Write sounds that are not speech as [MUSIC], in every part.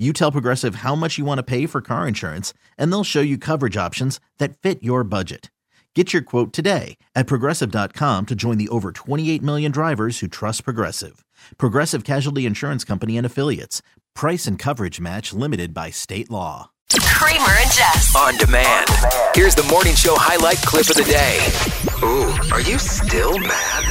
You tell Progressive how much you want to pay for car insurance, and they'll show you coverage options that fit your budget. Get your quote today at progressive.com to join the over 28 million drivers who trust Progressive. Progressive Casualty Insurance Company and Affiliates. Price and coverage match limited by state law. Kramer and Jess. On demand. Here's the morning show highlight clip of the day. Ooh, are you still mad?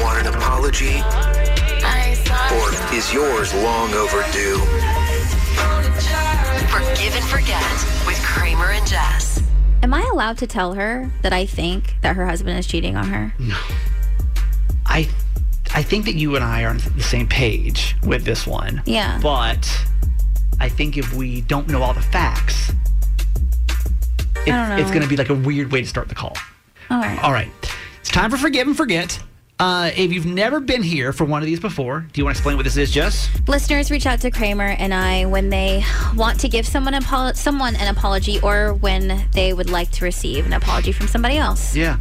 Want an apology? Or is yours long overdue? Forgive and forget with Kramer and Jess. Am I allowed to tell her that I think that her husband is cheating on her? No. I I think that you and I are on the same page with this one. Yeah. But I think if we don't know all the facts, it's, don't know. it's going to be like a weird way to start the call. All right. All right. It's time for Forgive and Forget. Uh, if you've never been here for one of these before, do you want to explain what this is, Jess? Listeners reach out to Kramer and I when they want to give someone, apo- someone an apology or when they would like to receive an apology from somebody else. Yeah.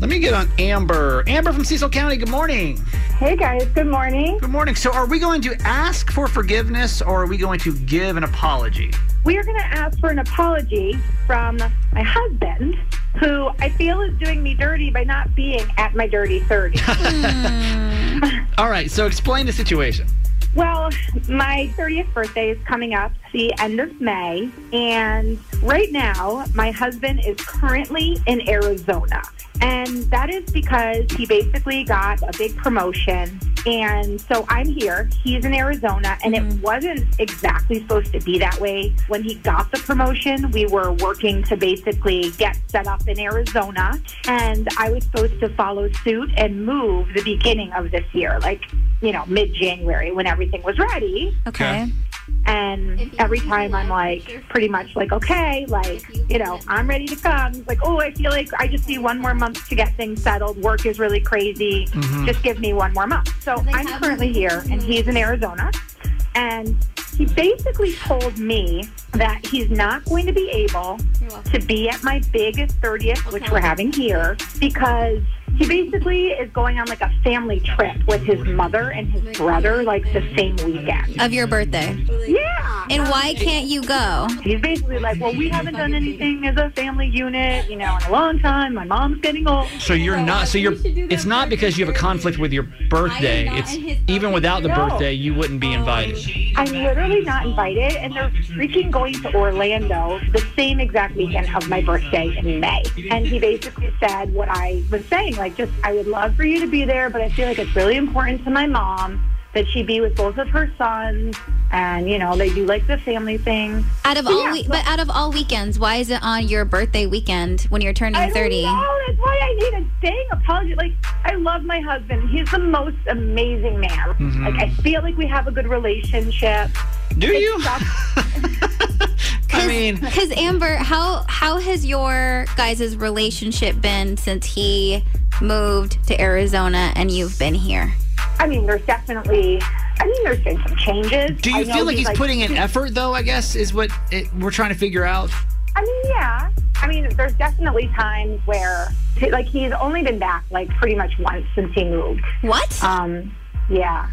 Let me get on Amber. Amber from Cecil County, good morning. Hey guys, good morning. Good morning. So, are we going to ask for forgiveness or are we going to give an apology? We are going to ask for an apology from my husband, who I feel is doing me dirty by not being at my dirty 30. [LAUGHS] [LAUGHS] All right. So, explain the situation. well, my 30th birthday is coming up the end of May, and right now my husband is currently in Arizona. And that is because he basically got a big promotion. And so I'm here. He's in Arizona. And it mm-hmm. wasn't exactly supposed to be that way. When he got the promotion, we were working to basically get set up in Arizona. And I was supposed to follow suit and move the beginning of this year, like, you know, mid January when everything was ready. Okay. And every time I'm like, pretty much like, okay, like, you know, I'm ready to come. He's like, oh, I feel like I just need one more month to get things settled. Work is really crazy. Mm-hmm. Just give me one more month. So I'm currently here, and he's in Arizona. And he basically told me that he's not going to be able to be at my big 30th, which we're having here, because he basically is going on like a family trip with his mother and his brother, like the same weekend. Of your birthday. Yeah. And why can't you go? He's basically like, well, we haven't done anything as a family unit, you know, in a long time. My mom's getting old. So you're not. So you're. It's not because you have a conflict with your birthday. It's even without the birthday, you wouldn't be invited. I'm literally not invited, and they're freaking going to Orlando the same exact weekend of my birthday in May. And he basically said what I was saying, like, just I would love for you to be there, but I feel like it's really important to my mom that she be with both of her sons, and you know they do like the family thing. Out of So, all yeah, we- but- but out of all weekends, why is it on your birthday weekend when you're turning I 30? know. That's why I need a dang apology. Like, I love my husband. He's the most amazing man. Mm-hmm. Like, I feel like we have a good relationship. Do It you? sucks. [LAUGHS] I mean, [LAUGHS] Because Amber, how how has your guys' relationship been since he moved to Arizona and you've been here? I mean, there's definitely. I mean, there's been some changes. do you know feel like he's putting in effort, though? I guess is what it, we're trying to figure out. I mean, yeah. I mean, there's definitely times where, like, he's only been back like pretty much once since he moved. What? Um, yeah,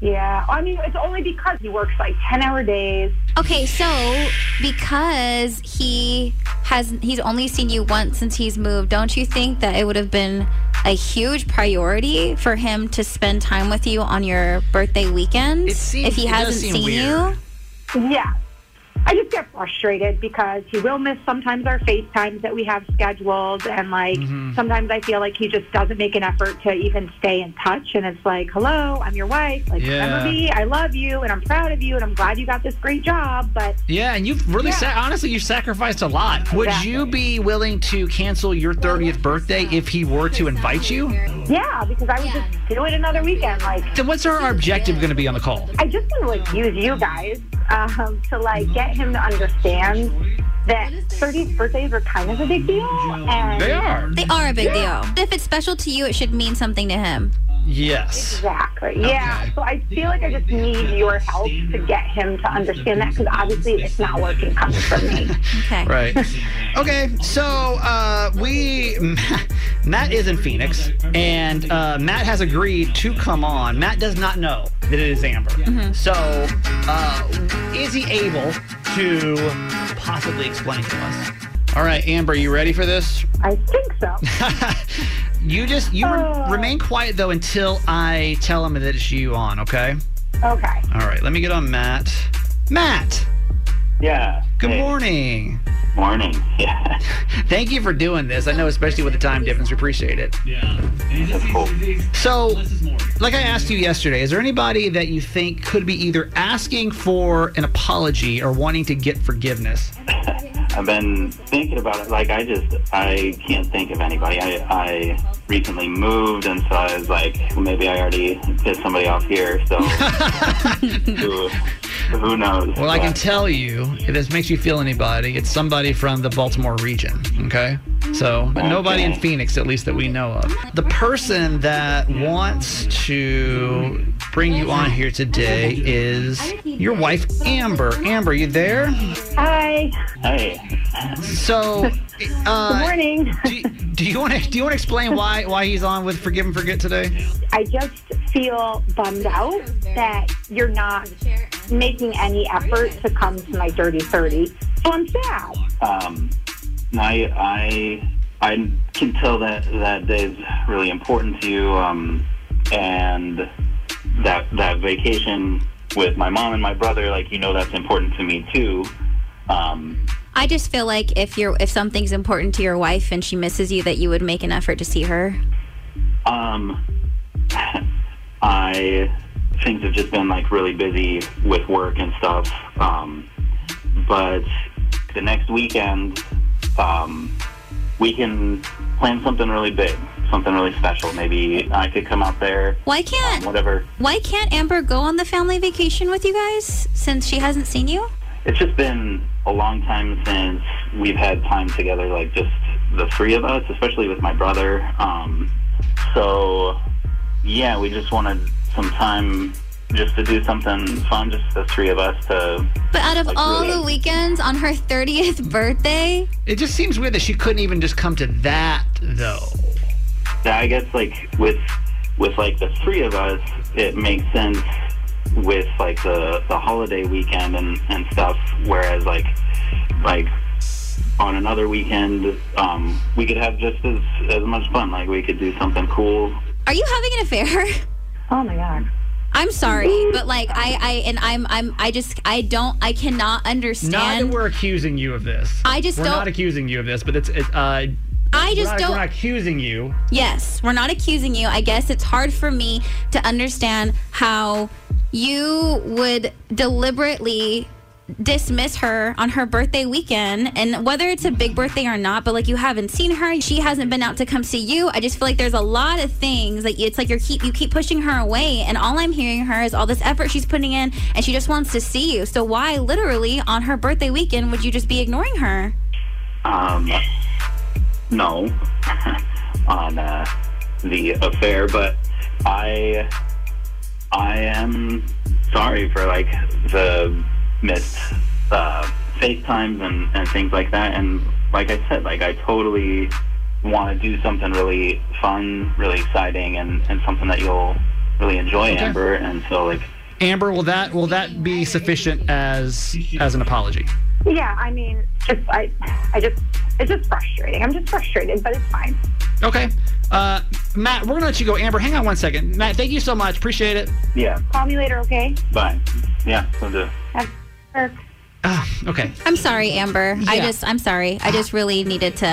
yeah. I mean, it's only because he works like ten hour days. Okay, so because he has he's only seen you once since he's moved, don't you think that it would have been a huge priority for him to spend time with you on your birthday weekend It seems- if he it hasn't seen weird. you? Yeah. I just get frustrated because he will miss sometimes our FaceTimes that we have scheduled. And like Mm-hmm. sometimes I feel like he just doesn't make an effort to even stay in touch. And it's like, hello, I'm your wife. Like, Yeah. remember me? I love you and I'm proud of you and I'm glad you got this great job. But Yeah, and you've really, Yeah. sa- honestly, you've sacrificed a lot. Would Exactly. you be willing to cancel your 30th birthday if he were to invite you? yeah, because I would just do it another weekend. Like, Then what's our objective going to be on the call? I just want to like use you guys um, to like get him to understand that 30th birthdays are kind of a big deal. And They are. They are a big deal. If it's special to you, it should mean something to him. Yes. Exactly. Yeah. So I feel like I just need your help to get him to understand that because obviously it's not working coming from me. [LAUGHS] Okay. Right. Okay, so uh, we [LAUGHS] Matt is in Phoenix, and uh, Matt has agreed to come on. Matt does not know that it is Amber. So, uh, is he able to possibly explain to us? All right, Amber, you ready for this? I think so. [LAUGHS] You just you re- Oh. remain quiet though until I tell him that it's you on. Okay. Okay. All right. Let me get on Matt. Matt. Yeah. Good Hey, morning. Morning. [LAUGHS] Yeah. Thank you for doing this. I know, especially with the time difference, we appreciate it. That's cool. So, like I asked you yesterday, is there anybody that you think could be either asking for an apology or wanting to get forgiveness? [LAUGHS] I've been thinking about it. Like, I just, I can't think of anybody. I, I recently moved, and so I was like, well, maybe I already pissed somebody off here. So, [LAUGHS] who, who knows? Well, I can tell you, if this makes you feel anybody, it's somebody from the Baltimore region, okay? So, but nobody in Phoenix, at least that we know of. The person that wants to bring you on here today is your wife, Amber. Amber, you there? Hi. Hey. So, uh, Good morning. do, do you want to do you want to explain why why he's on with Forgive and Forget today? I just feel bummed out that you're not making any effort to come to my dirty 30. So I'm sad. Um, I, I, I can tell that that day's really important to you, um, and that that vacation with my mom and my brother, like you know, that's important to me too. Um, I just feel like if you're if something's important to your wife and she misses you, that you would make an effort to see her. um, [LAUGHS] I things have just been like really busy with work and stuff. Um, but the next weekend, um, we can plan something really big, something really special. Maybe I could come out there, Why um, can't whatever. Why can't Amber go on the family vacation with you guys since she hasn't seen you? It's just been a long time since we've had time together, like just the three of us, especially with my brother. Um, so, yeah, we just wanted some time just to do something fun, just the three of us to. But out of Like, all really? the weekends on her 30th birthday, It just seems weird that she couldn't even just come to that though. Yeah, I guess like with with like the three of us, it makes sense with like the the holiday weekend and and stuff. Whereas like like on another weekend, um, we could have just as as much fun. Like we could do something cool. are you having an affair? [LAUGHS] Oh my God. I'm sorry, but like I, I and I'm I'm I just I don't I cannot Not that understand. we're accusing you of this. I just we're don't- not accusing you of this, but it's it, uh. I we're just not, don't We're not accusing you. Yes, we're not accusing you. I guess it's hard for me to understand how you would deliberately dismiss her on her birthday weekend and whether it's a big birthday or not but like you haven't seen her she hasn't been out to come see you i just feel like there's a lot of things like it's like you keep you keep pushing her away and all i'm hearing her is all this effort she's putting in and she just wants to see you so why literally on her birthday weekend would you just be ignoring her Um, no, [LAUGHS] on uh, the affair, but I I am sorry for like the missed uh, FaceTimes and, and things like that. And like I said, like I totally want to do something really fun, really exciting, and, and something that you'll really enjoy, Amber. And so like Amber, will that will that be sufficient as as an apology? Yeah, I mean, just I, I just, it's just frustrating. I'm just frustrated, but it's fine. Okay. Uh, Matt, we're gonna let you go. Amber, hang on one second. Matt, thank you so much. Appreciate it. yeah, Call me later, okay? bye. Yeah, we'll do. Have, or, Uh, okay. I'm sorry, Amber. I just, I'm sorry. I just really needed to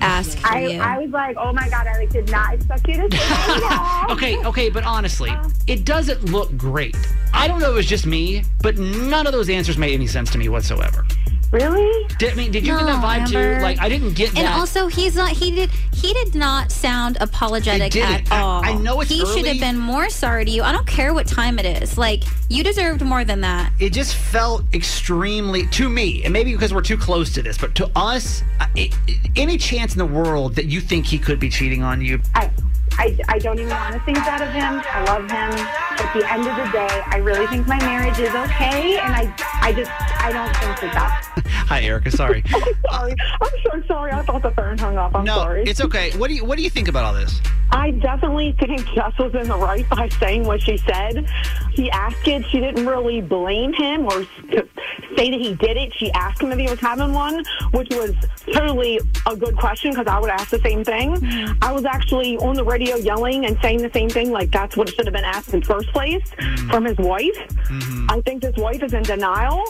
ask for I, you. I was like, oh my God, I like, did not expect you to say that. [LAUGHS] Okay, okay, but honestly, it doesn't look great. I don't know if it was just me, but none of those answers made any sense to me whatsoever. Really? Did, I mean, did you get that No, vibe Amber. too? Like, I didn't get and that. And also, he's not. He did. He did not sound apologetic at I- all. I know it's He should have been more sorry to you. I don't care what time it is. Like you deserved more than that. it just felt extremely to me, and maybe because we're too close to this, but to us, it, any chance in the world that you think he could be cheating on you? I, I, I don't even want to think that of him. I love him. At the end of the day, I really think my marriage is okay, and I, I just, I don't think that that's. [LAUGHS] Hi, Erica. Sorry. [LAUGHS] sorry. I'm so sorry. I thought the phone hung up. I'm no, sorry. it's okay. What do you What do you think about all this? I definitely think Jess was in the right by saying what she said. He asked it. She didn't really blame him or say that he did it. She asked him if he was having one, which was totally a good question because I would ask the same thing. Mm-hmm. I was actually on the radio yelling and saying the same thing, like that's what should have been asked in first place from his wife. I think his wife is in denial.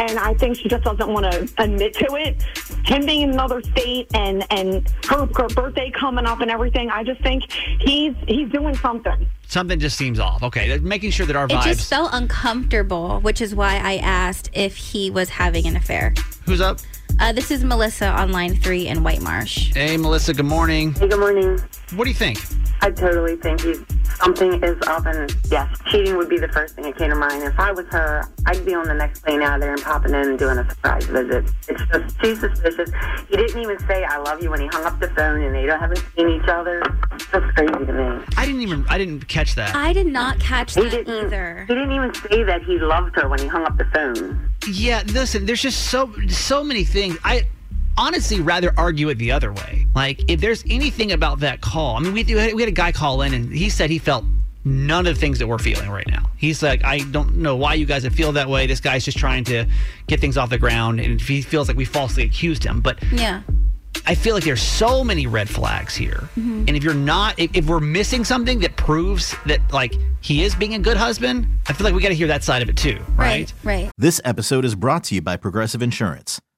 And I think she just doesn't want to admit to it. Him being in another state and and her, her birthday coming up and everything. I just think he's he's doing something. Something just seems off. Okay, making sure that our It vibes. just felt uncomfortable, which is why I asked if he was having an affair. Who's up? Uh, this is Melissa on line three in White Marsh. Hey, Melissa. Good morning. Hey, good morning. What do you think? I totally think he's, something is up, and yes, cheating would be the first thing that came to mind. If I was her, I'd be on the next plane out of there and popping in and doing a surprise visit. It's just too suspicious. He didn't even say "I love you" when he hung up the phone, and they don't haven't seen each other. It's just crazy to me. I didn't even. I didn't catch that. I did not catch He that either. He didn't even say that he loved her when he hung up the phone. Yeah, listen, there's just so so many things. I honestly rather argue it the other way. Like, if there's anything about that call, I mean, we, we had a guy call in and he said he felt none of the things that we're feeling right now. He's like, I don't know why you guys would feel that way. This guy's just trying to get things off the ground, and he feels like we falsely accused him. But Yeah. I feel like there's so many red flags here. Mm-hmm. And if you're not, if, if we're missing something that proves that, like, he is being a good husband, I feel like we got to hear that side of it too, right? Right. This episode is brought to you by Progressive Insurance.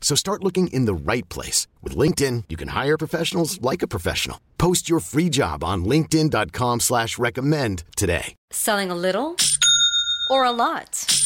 So start looking in the right place. With LinkedIn, you can hire professionals like a professional. Post your free job on linkedin.com slash recommend today. Selling a little or a lot?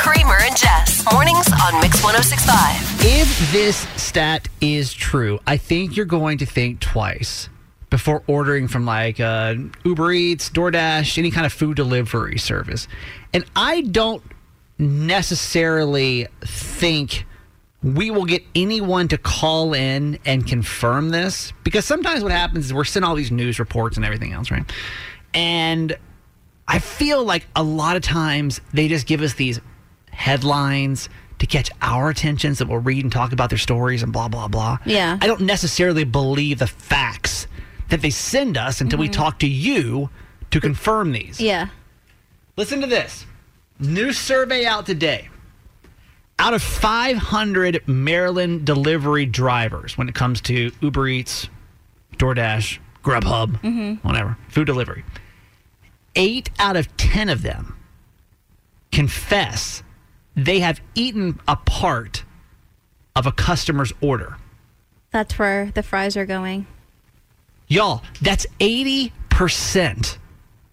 Kramer and Jess. Mornings on Mix 1065. If this stat is true, I think you're going to think twice before ordering from like uh, Uber Eats, DoorDash, any kind of food delivery service. And I don't necessarily think we will get anyone to call in and confirm this because sometimes what happens is we're sending all these news reports and everything else, right? And I feel like a lot of times they just give us these headlines to catch our attention so we'll read and talk about their stories and blah, blah, blah. Yeah. I don't necessarily believe the facts that they send us until we mm-hmm. talk to you to confirm these. Yeah. Listen to this new survey out today. Out of 500 Maryland delivery drivers, when it comes to Uber Eats, DoorDash, Grubhub, mm-hmm. whatever, food delivery, eight out of 10 of them confess they have eaten a part of a customer's order. That's where the fries are going. Y'all, that's 80%.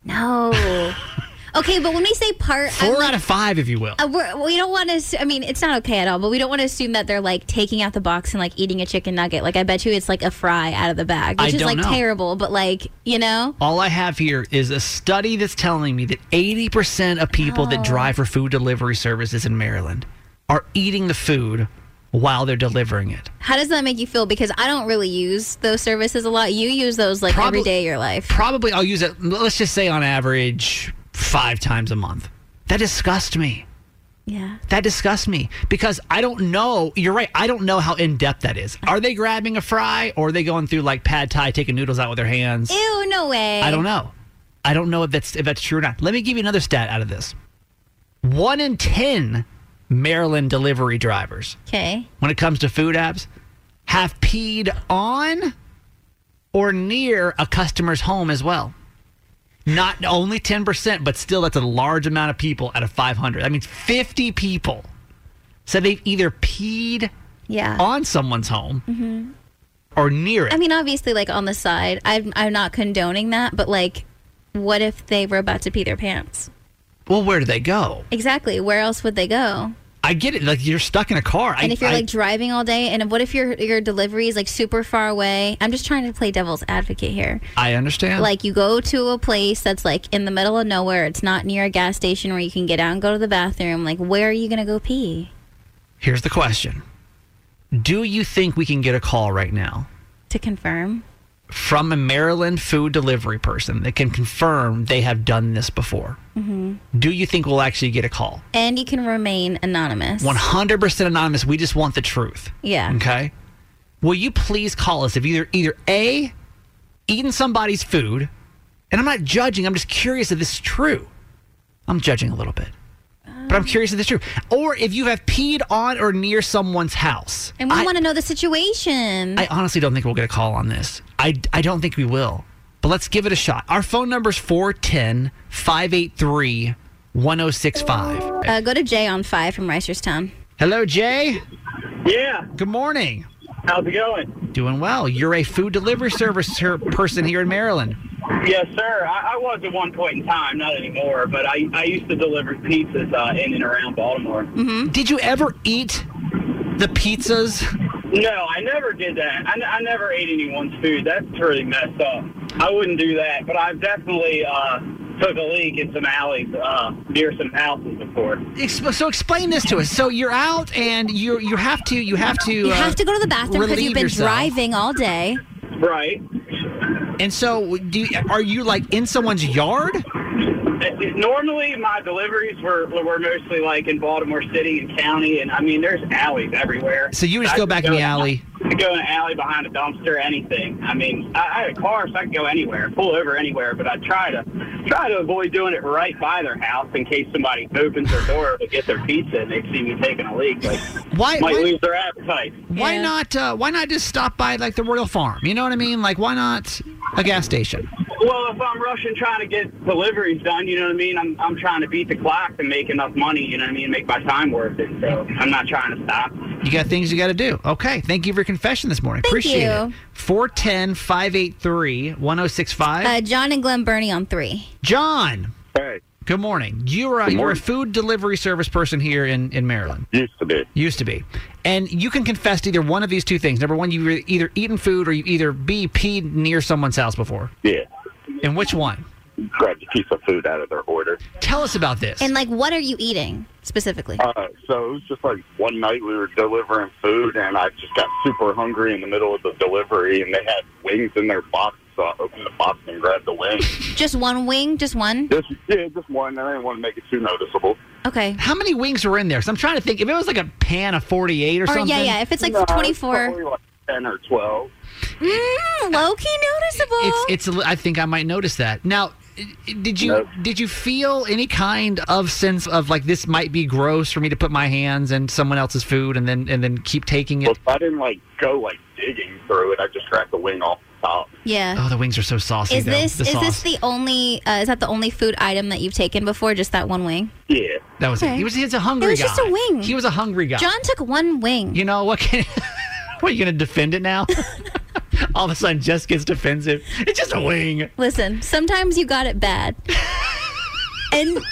No. [LAUGHS] okay, but when we say part, I'm Four like- out of five, if you will. Uh, we're, don't want to. I mean, it's not okay at all. But we don't want to assume that they're like taking out the box and like eating a chicken nugget. Like I bet you it's like a fry out of the bag, I which is don't like know. terrible. But like you know, All I have here is a study that's telling me that 80% of people that Oh. drive for food delivery services in Maryland are eating the food while they're delivering it. how does that make you feel? Because I don't really use those services a lot. You use those like Probably- every day of your life. Probably I'll use it, let's just say on average, five times a month. That disgusts me. Yeah. That disgusts me because I don't know. You're right. I don't know how in depth that is. Are they grabbing a fry or are they going through like pad thai, taking noodles out with their hands? Ew, no way. I don't know. I don't know if that's if that's true or not. Let me give you another stat out of this. One in ten Maryland delivery drivers, Okay. when it comes to food apps, have peed on or near a customer's home as well. Not only ten percent, but still that's a large amount of people out of five hundred. That means fifty people said they've either peed Yeah. on someone's home mm-hmm. or near it. I mean, obviously, like on the side, I'm I'm not condoning that, but like, what if they were about to pee their pants? well, where do they go? Exactly. Where else would they go? I get it. Like you're stuck in a car. And I, if you're I- like driving all day, and what if your your delivery is like super far away? I'm just trying to play devil's advocate here. I understand. Like you go to a place that's like in the middle of nowhere. It's not near a gas station where you can get out and go to the bathroom. Like where are you gonna go pee? Here's the question Do you think we can get a call right now To confirm. from a Maryland food delivery person that can confirm they have done this before? Hmm Do you think we'll actually get a call? And you can remain anonymous. 100% anonymous. We just want the truth. Yeah. Okay. Will you please call us if either either A, eaten somebody's food, and I'm not judging, I'm just curious if this is true. I'm judging a little bit. But I'm curious if this is true. Or if you have peed on or near someone's house. And we want to know the situation. I honestly don't think we'll get a call on this. I, I don't think we will. But let's give it a shot. Our phone number is 410 583 1065. uh, go to Jay on five from Reisterstown. Hello, Jay. Yeah. Good morning. How's it going? Doing well. You're a food delivery service her- person here in Maryland. Yes, sir. I, I was at one point in time, not anymore, but I, I used to deliver pizzas uh, in and around Baltimore. Mm-hmm. Did you ever eat the pizzas? No, I never did that. I, I never ate anyone's food. That's really messed up. I wouldn't do that, but I've definitely uh, took a leak in some alleys uh, near some houses before. Ex- So explain this to us. So you're out and you you have to you have to You uh, have to go to the bathroom because you've been yourself. driving all day. Right. And so do you, are you like in someone's yard? Uh, Normally, my deliveries were were mostly like in Baltimore City and county, and I mean, there's alleys everywhere. So you just I go could back in the alley. I could go in an alley behind a dumpster, anything. I mean, I, I had a car, so I could go anywhere, pull over anywhere. But I try to try to avoid doing it right by their house in case somebody opens their door to get their pizza and they see me taking a leak. Like, Why- might why- lose their appetite. Why not? Uh, why not just stop by like the Royal Farm? You know what I mean? Like why not a gas station? Well, if I'm rushing trying to get deliveries done, you know what I mean? I'm, I'm trying to beat the clock and make enough money, you know what I mean? Make my time worth it. So I'm not trying to stop. You got things you got to do. Okay. Thank you for your confession this morning. Thank Appreciate you. it. 410 583 1065. Uh, John and Glen Burnie on three. John. Hey. Good morning. You're a, Good you're a food delivery service person here in, in Maryland. Used to be. Used to be. And you can confess to either one of these two things. Number one, you've either eaten food or you've either B, peed near someone's house before. Yeah. And which one? Grabbed a piece of food out of their order. Tell us about this. And like, what are you eating specifically? Uh, so it was just like one night we were delivering food, and I just got super hungry in the middle of the delivery, and they had wings in their box. So I opened the box and grabbed the wing. [LAUGHS] Just one wing? Just one? Just yeah, just one. I didn't want to make it too noticeable. Okay. How many wings were in there? So I'm trying to think. If it was like a pan of 48 or, Or, something. yeah, yeah. If it's like No, 24. probably like ten or twelve. Mm, low key noticeable. It's it's. I think I might notice that. Now, i- did you Nope. did you feel any kind of sense of like this might be gross for me to put my hands in someone else's food and then and then keep taking it? Well, I didn't like go like digging through it. I just grabbed the wing off the top. yeah. Oh, the wings are so saucy. Is though, this the is sauce. this the only uh, is that the only food item that you've taken before? Just that one wing? Yeah. That was it. Okay. He was he's a hungry It was guy. just a wing. He was a hungry guy. John took one wing. You know what? Can, [LAUGHS] what are you going to defend it now? [LAUGHS] All of a sudden, Jess gets defensive. It's just a wing. Listen, sometimes you got it bad. and [LAUGHS]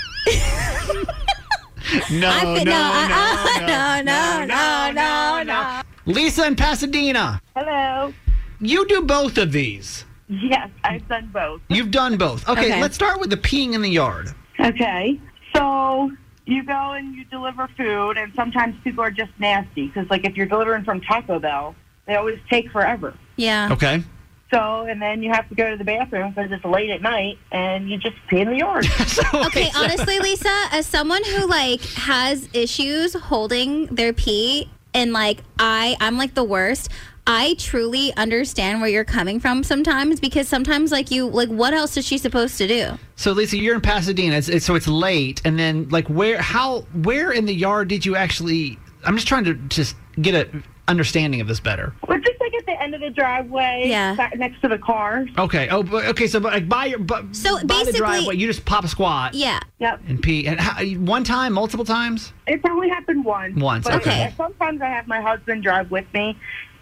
No, I no, fi- uh-uh. [LAUGHS] no, no, no, no, no, no, no. Lisa in Pasadena, Hello. you do both of these. Yes, I've done both. You've done both. Okay, Okay. let's start with the peeing in the yard. Okay. So you go and you deliver food, and sometimes people are just nasty because, like, if you're delivering from Taco Bell, they always take forever. Yeah. Okay. So, and then you have to go to the bathroom because it's late at night, and you just pee in the yard. [LAUGHS] [LAUGHS] Okay, honestly, Lisa, as someone who like has issues holding their pee and like I I'm like the worst. I truly understand where you're coming from sometimes because sometimes like you like what else is she supposed to do? So Lisa, you're in Pasadena, it's, it's, so it's late, and then like where, how, where in the yard did you actually? I'm just trying to just get a understanding of this better. We're just like at the end of the driveway, Yeah. sat next to the car. Okay. Oh, but, okay. So, but like by your, but So by the basically- driveway, you just pop a squat Yeah. Yep. and pee, and how, one time, multiple times. It's only happened once. Once, But okay. Sometimes I have my husband drive with me,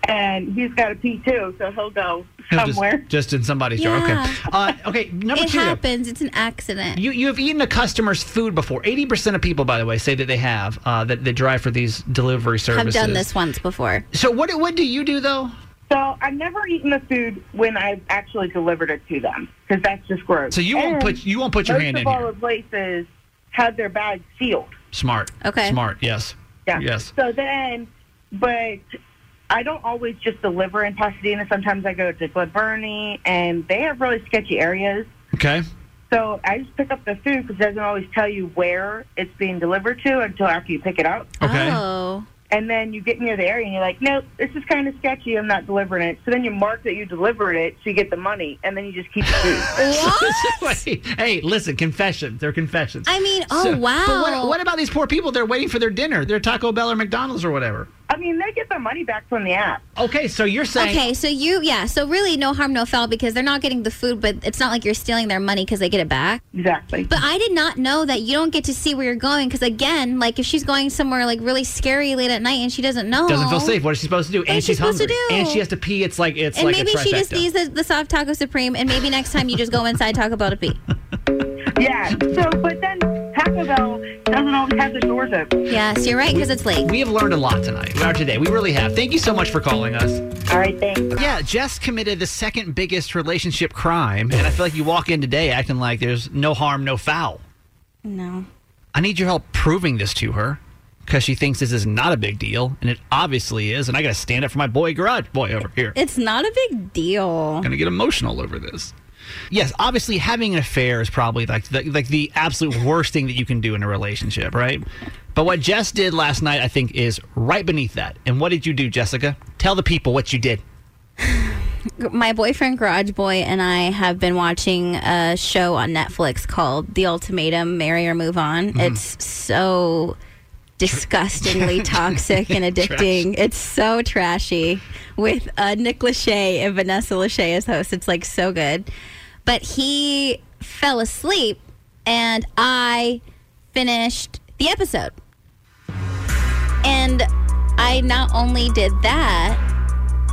and he's got to pee too, so he'll go He'll just- somewhere. [LAUGHS] Just, in somebody's yard. Yeah. Okay. Uh, okay. Number It two. happens. It's an accident. You you have eaten a customer's food before. Eighty percent of people, by the way, say that they have uh, that they drive for these delivery services. I've done this once before. So what what do you do though? So I've never eaten the food when I've actually delivered it to them because that's just gross. So you won't And put you won't put your hand in. most hand of in all here. the places had their bags sealed. Smart. Okay. Smart. Yes. Yeah. Yes. So then, but I don't always just deliver in Pasadena. Sometimes I go to Glen Burnie, and they have really sketchy areas. Okay. So I just pick up the food because it doesn't always tell you where it's being delivered to until after you pick it up. Okay. Oh. And then you get near the area and you're like, nope, this is kind of sketchy. I'm not delivering it. So then you mark that you delivered it so you get the money, and then you just keep the food. [LAUGHS] Wait, [LAUGHS] hey, listen, confessions. They're confessions. I mean, oh So- wow. But what, what about these poor people? They're waiting for their dinner. They're Taco Bell or McDonald's or whatever. I mean, they get their money back from the app. Okay, so you're saying Okay, so you yeah, so really no harm no foul because they're not getting the food, but it's not like you're stealing their money because they get it back. Exactly. But I did not know that you don't get to see where you're going because again, like if she's going somewhere like really scary late at night and she doesn't know, doesn't feel safe. What is she supposed to do? and is she she's supposed to hungry. do? And she has to pee. It's like it's and like maybe a she just needs the, the soft taco supreme, and maybe next time you just go inside Taco Bell to pee. [LAUGHS] Yeah. So, but then Taco Bell doesn't always have the doors open. Yes, you're right because it's late. We have learned a lot tonight, or today. We really have. Thank you so much for calling us. All right, thanks. Yeah, Jess committed the second biggest relationship crime, and I feel like you walk in today acting like there's no harm, no foul. No. I need your help proving this to her because she thinks this is not a big deal, and it obviously is. And I got to stand up for my boy, garage boy, over here. It's not a big deal. I'm Gonna get emotional over this. Yes, obviously having an affair is probably like the, like the absolute worst thing that you can do in a relationship, right? But what Jess did last night, I think, is right beneath that. And what did you do, Jessica? Tell the people what you did. [LAUGHS] My boyfriend Garage Boy and I have been watching a show on Netflix called The Ultimatum: Marry or Move On. Mhm. It's so disgustingly [LAUGHS] toxic and [LAUGHS] addicting. It's so trashy with uh, Nick Lachey and Vanessa Lachey as hosts. It's like so good. But he fell asleep and I finished the episode. And I not only did that,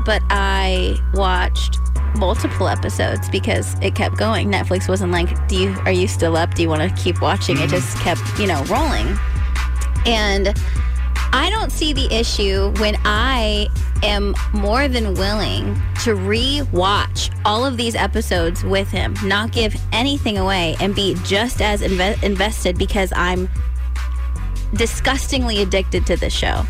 but I watched multiple episodes because it kept going. Netflix wasn't like, "Do you are you still up? Do you want to keep watching?" It just kept, you know, rolling. And I don't see the issue when I am more than willing to re-watch all of these episodes with him, not give anything away, and be just as inve- invested because I'm disgustingly addicted to this show.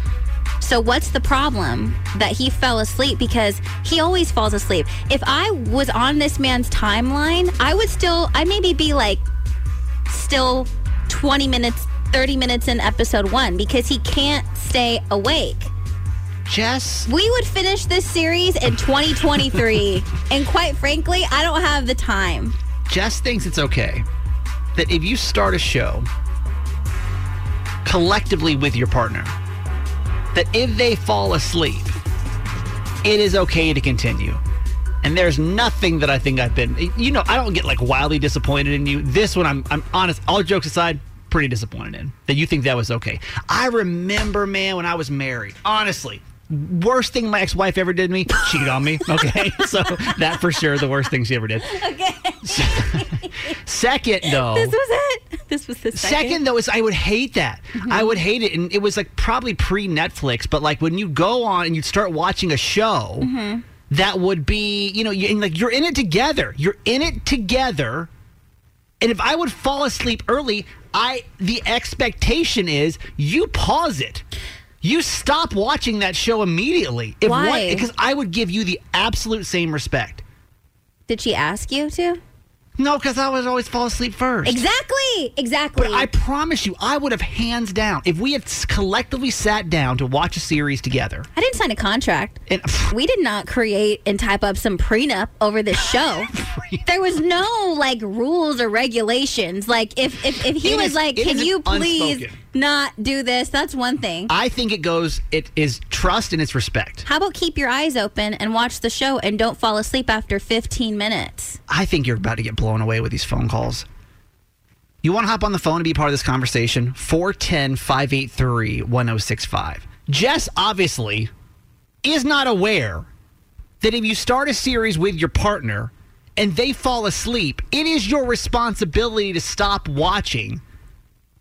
So what's the problem that he fell asleep because he always falls asleep. If I was on this man's timeline, I would still I maybe be like still 20 minutes 30 minutes in episode 1 because he can't stay awake. Jess, We would finish this series in 2023 [LAUGHS] and quite frankly, I don't have the time. Jess thinks it's okay that if you start a show collectively with your partner, that if they fall asleep, it is okay to continue. And there's nothing that I think I've been, you know, I don't get like wildly disappointed in you. This one, I'm, I'm honest, all jokes aside, pretty disappointed in that you think that was okay. I remember, man, when I was married, honestly, worst thing my ex wife ever did to me, cheated on me. [LAUGHS] Okay. so that for sure, the worst thing she ever did. Okay. [LAUGHS] Second, though. This was it. This was the second. Second, though, is I would hate that. Mm-hmm. I would hate it, and it was like probably pre Netflix. But like when you go on and you start watching a show, mm-hmm. that would be you know, you, and like you're in it together. You're in it together. And if I would fall asleep early, I the expectation is you pause it. You stop watching that show immediately. If Why? Because I would give you the absolute same respect. Did she ask you to? No, because I would always fall asleep first. Exactly. Exactly. But I promise you, I would have hands down if we had collectively sat down to watch a series together. I didn't sign a contract. And [SIGHS] we did not create and type up some prenup over this show. [LAUGHS] there was no like rules or regulations. Like if if, if he It was is- like, "Can you please unspoken. not do this?" That's one thing. I think it goes. It is trust and it's respect. How about keep your eyes open and watch the show and don't fall asleep after 15 minutes? I think you're about to get blown away with these phone calls. You want to hop on the phone and be part of this conversation? 410 583 1065. Jess obviously is not aware that if you start a series with your partner and they fall asleep, it is your responsibility to stop watching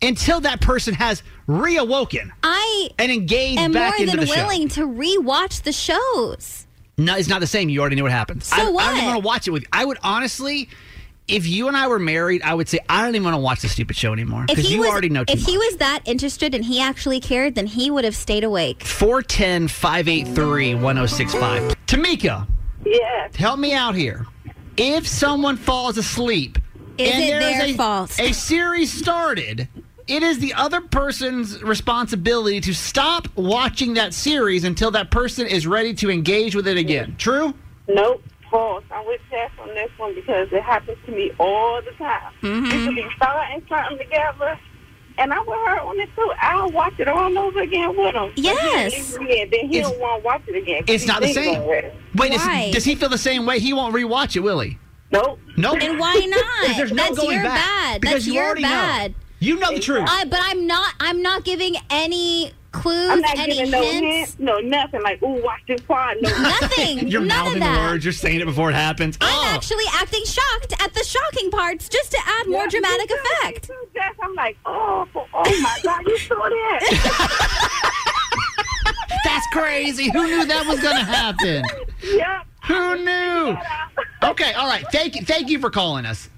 until that person has reawoken I and engaged am back more into than the show. willing to rewatch the shows. No, it's not the same. You already know what happens. So I, I don't even want to watch it with. You. I would honestly, if you and I were married, I would say I don't even want to watch the stupid show anymore because you was, already know too if much. he was that interested and he actually cared, then he would have stayed awake. 410 583 1065. Tamika, Yes. help me out here. If someone falls asleep Is and it their a, fault? a series started, it is the other person's responsibility to stop watching that series until that person is ready to engage with it again. True? Nope. False. I would pass on this one because it happens to me all the time. Mm-hmm. We could be starting something together, and I'm with her on it too. I'll watch it all over again with him. Yes. Yeah, then he It's- don't want to watch it again. It's not the same. Wait, does, does he feel the same way? He won't rewatch it, will he? Nope. Nope. And why [LAUGHS] not? Because there's no That's going your back. bad. Because That's you your already bad. know. You know the truth. I, but I'm not. I'm not giving any clues, I'm not any giving no hints. hints, no nothing. Like, ooh, watch this part. No, [LAUGHS] Nothing. [LAUGHS] You're None of mouthing that. words. You're saying it before it happens. I'm oh, actually acting shocked at the shocking parts just to add more dramatic too, effect. too, Jess. I'm like, oh, oh my God, you saw that? [LAUGHS] that's crazy. Who knew that was going to happen? yep. Who knew? Okay, all right. Thank you. Thank you for calling us.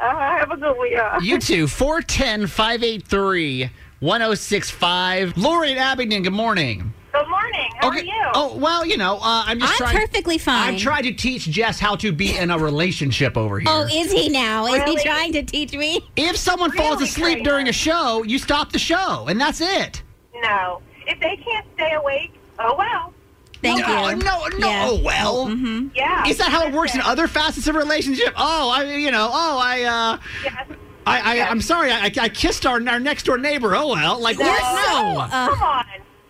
Uh, have a good one, y'all. You too. 410 583 1065. Lori and Abingdon, good morning. Good morning. How okay. are you? Oh, well, you know, uh, I'm just I'm trying. perfectly fine. I'm trying to teach Jess how to be in a relationship over here. Oh, is he now? Is Really? he trying to teach me? if someone falls asleep Kramer? during a show, you stop the show, and that's it. No. If they can't stay awake, oh well. Thank no, you. no, no. Yeah. Oh, well. Yeah. Is that how it works in other facets of relationship? Oh, I, you know, oh, I, uh, Yes. I, I, I'm sorry, I, I kissed our, our next door neighbor. Oh well, like No. what? No. Uh, Come on.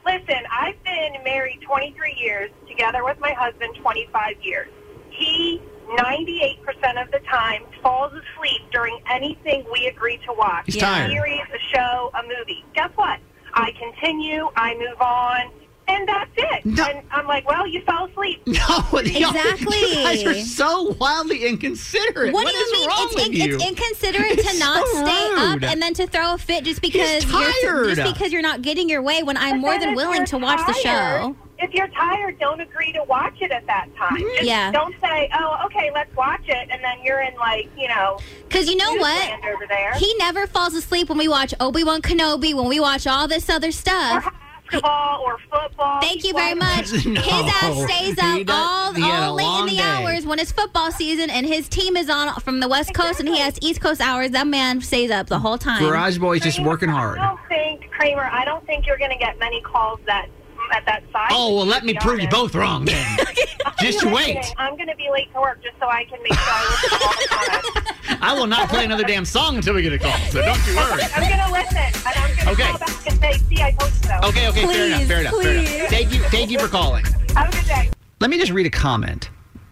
Listen, I've been married 23 years, together with my husband 25 years. He 98% of the time falls asleep during anything we agree to watch. He's a series, a show, a movie. Guess what? I continue, I move on, and that's it. And I'm like, well, you fell asleep. [LAUGHS] No, Exactly. You guys are so wildly inconsiderate. What, do you is mean? wrong It's, with in- you? it's inconsiderate to It's not so stay rude. up and then to throw a fit just because tired. you're just because you're not getting your way. When I'm more than willing to watch the show. If you're tired, don't agree to watch it at that time. Mm-hmm. Just Yeah. Don't say, oh, okay, let's watch it, and then you're in like, you know. Because you know what? Over there. He never falls asleep when we watch Obi Wan Kenobi, when we watch all this other stuff. Basketball or football. Thank you very much. [LAUGHS] No, his ass stays up does- all, he all late in the day. hours when it's football season and his team is on from the West Coast and he has East Coast hours. That man stays up the whole time. Garage Boy's just working hard. I don't think Kramer. I don't think you're going to get many calls that at that size. Oh well, let me prove you honest. both wrong then. [LAUGHS] just I'm wait. kidding. I'm going to be late to work just so I can make sure I listen to all the. I will not play another damn song until we get a call. So don't you worry. I'm going to listen, and I'm going to Okay. call back and say, "See, I told you so." Okay, okay, fair enough, fair enough, fair enough. Thank you, thank you for calling. Have a good day. Let me just read a comment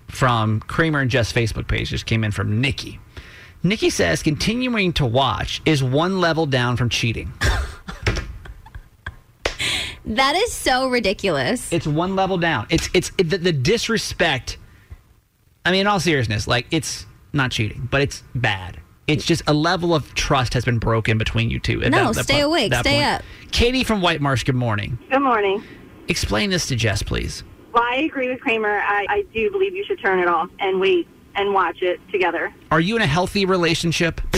from Kramer and Jess Facebook page. Just came in from Nikki. Nikki says continuing to watch is one level down from cheating. [LAUGHS] That is so ridiculous. It's one level down. It's it's it, the, the disrespect. I mean, in all seriousness, like it's not cheating, but it's bad. It's just a level of trust has been broken between you two. at No, that- that stay point- awake, that stay point. up. Katie from White Marsh. Good morning. Good morning. Explain this to Jess, please. Well, I agree with Kramer. I, I do believe you should turn it off and wait and watch it together. Are you in a healthy relationship? [LAUGHS]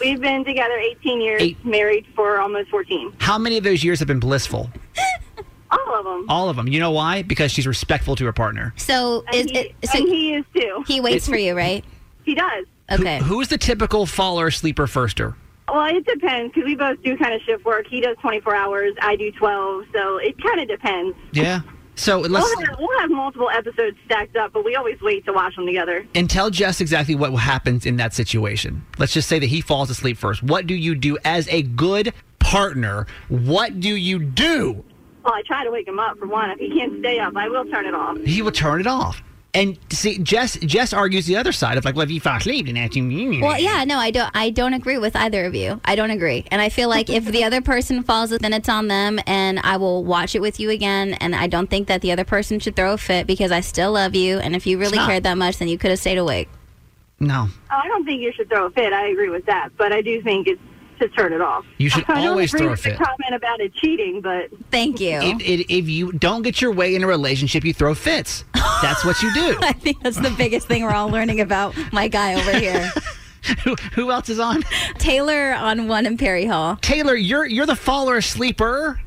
We've been together 18 years, Eight. married for almost 14. How many of those years have been blissful? [LAUGHS] All of them. All of them. You know why? Because she's respectful to her partner. So And is he, it? So and he is too. he waits for you, right? He does. Okay. Who, who is the typical faller, sleeper, firster? Well, it depends because we both do kind of shift work. He does 24 hours, I do 12, so it kind of depends. Yeah. So let's We'll have, we'll have multiple episodes stacked up, but we always wait to watch them together. and tell Jess exactly what happens in that situation. Let's just say that he falls asleep first. What do you do as a good partner? What do you do? Well, I try to wake him up for one. If he can't stay up, I will turn it off. He will turn it off. And see, Jess Jess argues the other side of like, well, if you fall asleep, then that's you. Well, yeah, no, I don't. I don't agree with either of you. I don't agree, and I feel like if the other person falls, then it's on them, and I will watch it with you again. And I don't think that the other person should throw a fit because I still love you, and if you really cared that much, then you could have stayed awake. No. Oh, I don't think you should throw a fit. I agree with that, but I do think it's to turn it off. You should I don't always agree throw a with the fit. comment about it cheating, but Thank you. If, if, if you don't get your way in a relationship, you throw fits. That's what you do. [LAUGHS] I think that's the biggest thing we're all learning about my guy over here. [LAUGHS] who, who else is on? Taylor on one in Perry Hall. Taylor, you're you're the faller sleeper.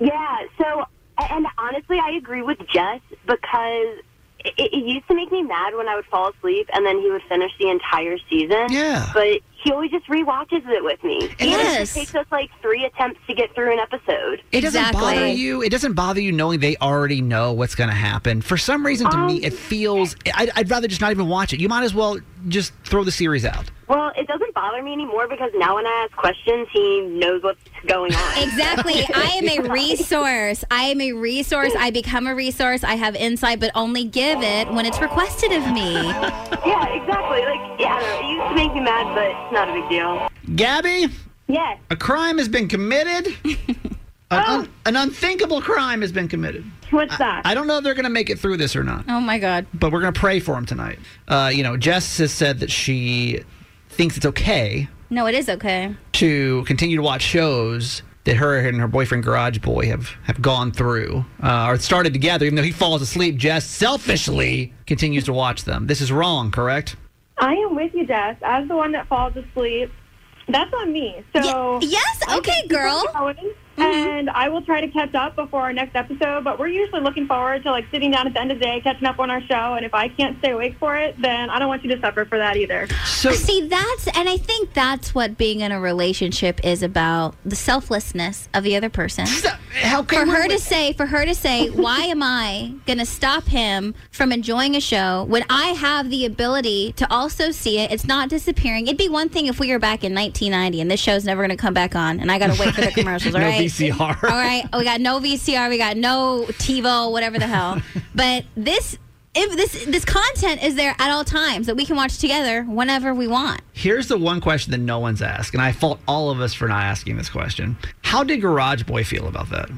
Yeah, so, and honestly, I agree with Jess because it, it used to make me mad when I would fall asleep and then he would finish the entire season. Yeah. But he always just rewatches it with me. And Yes. It takes us like three attempts to get through an episode. It doesn't Exactly. bother you. It doesn't bother you knowing they already know what's going to happen. For some reason, to me, it um, feels. I'd, I'd rather just not even watch it. You might as well just throw the series out. Well, it doesn't bother me anymore because now when I ask questions, he knows what's going on. Exactly. [LAUGHS] I am a resource. I am a resource. I become a resource. I have insight, but only give it when it's requested of me. yeah, exactly. Like, yeah, I don't know. It used to make me mad, but it's not a big deal. Gabby, Yes. a crime has been committed. [LAUGHS] An, un- an unthinkable crime has been committed. what's that? I don't know if they're going to make it through this or not, Oh my God. but we're going to pray for him tonight. Uh, you know, Jess has said that she thinks it's okay No, it is okay. to continue to watch shows that her and her boyfriend Garage Boy have, have gone through uh, or started together. Even though he falls asleep, Jess selfishly continues to watch them. This is wrong, correct? I am with you, Jess. As the one that falls asleep, that's on me. So Ye- yes, okay, girl. On going, And I will try to catch up before our next episode. But we're usually looking forward to like sitting down at the end of the day, catching up on our show. And if I can't stay awake for it, then I don't want you to suffer for that either. So See, that's, and I think that's what being in a relationship is about the selflessness of the other person. how can For her we- to say, for her to say, [LAUGHS] why am I going to stop him from enjoying a show when I have the ability to also see it? It's not disappearing. It'd be one thing if we were back in 1990 and this show's never going to come back on and I got to wait for the [LAUGHS] commercials, all no right? VCR. All right, we got no VCR, we got no TiVo, whatever the hell. [LAUGHS] But this, if this this content is there at all times that we can watch together whenever we want. Here's the one question that no one's asked, and I fault all of us for not asking this question. How did Garage Boy feel about that?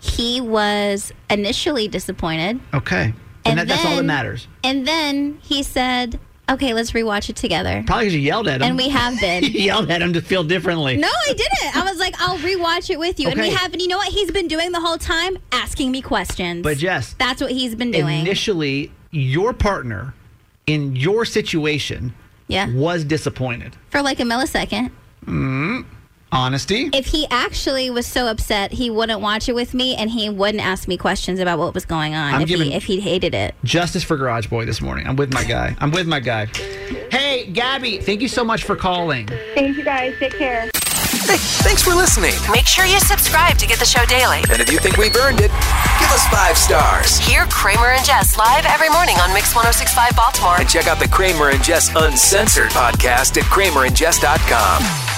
he was initially disappointed. Okay. And, that, that's all that matters. And then he said, okay, let's rewatch it together. Probably because you yelled at him. And we have been. [LAUGHS] you yelled at him to feel differently. No, I didn't. I was like, I'll rewatch it with you. And we have, and you know what he's been doing the whole time? Asking me questions. But Jess, That's what he's been doing. initially, your partner in your situation Yeah. was disappointed. For like a millisecond. Mm. Honesty. If he actually was so upset, he wouldn't watch it with me and he wouldn't ask me questions about what was going on I'm if, giving- he, if he hated it. Justice for Garage Boy this morning. I'm with my guy. I'm with my guy. Hey, Gabby, thank you so much for calling. Thank you guys. Take care. Hey, thanks for listening. Make sure you subscribe to get the show daily. And if you think we've earned it, give us five stars. Hear Kramer and Jess live every morning on Mix 1065 Baltimore. And check out the Kramer and Jess Uncensored podcast at kramerandjess.com.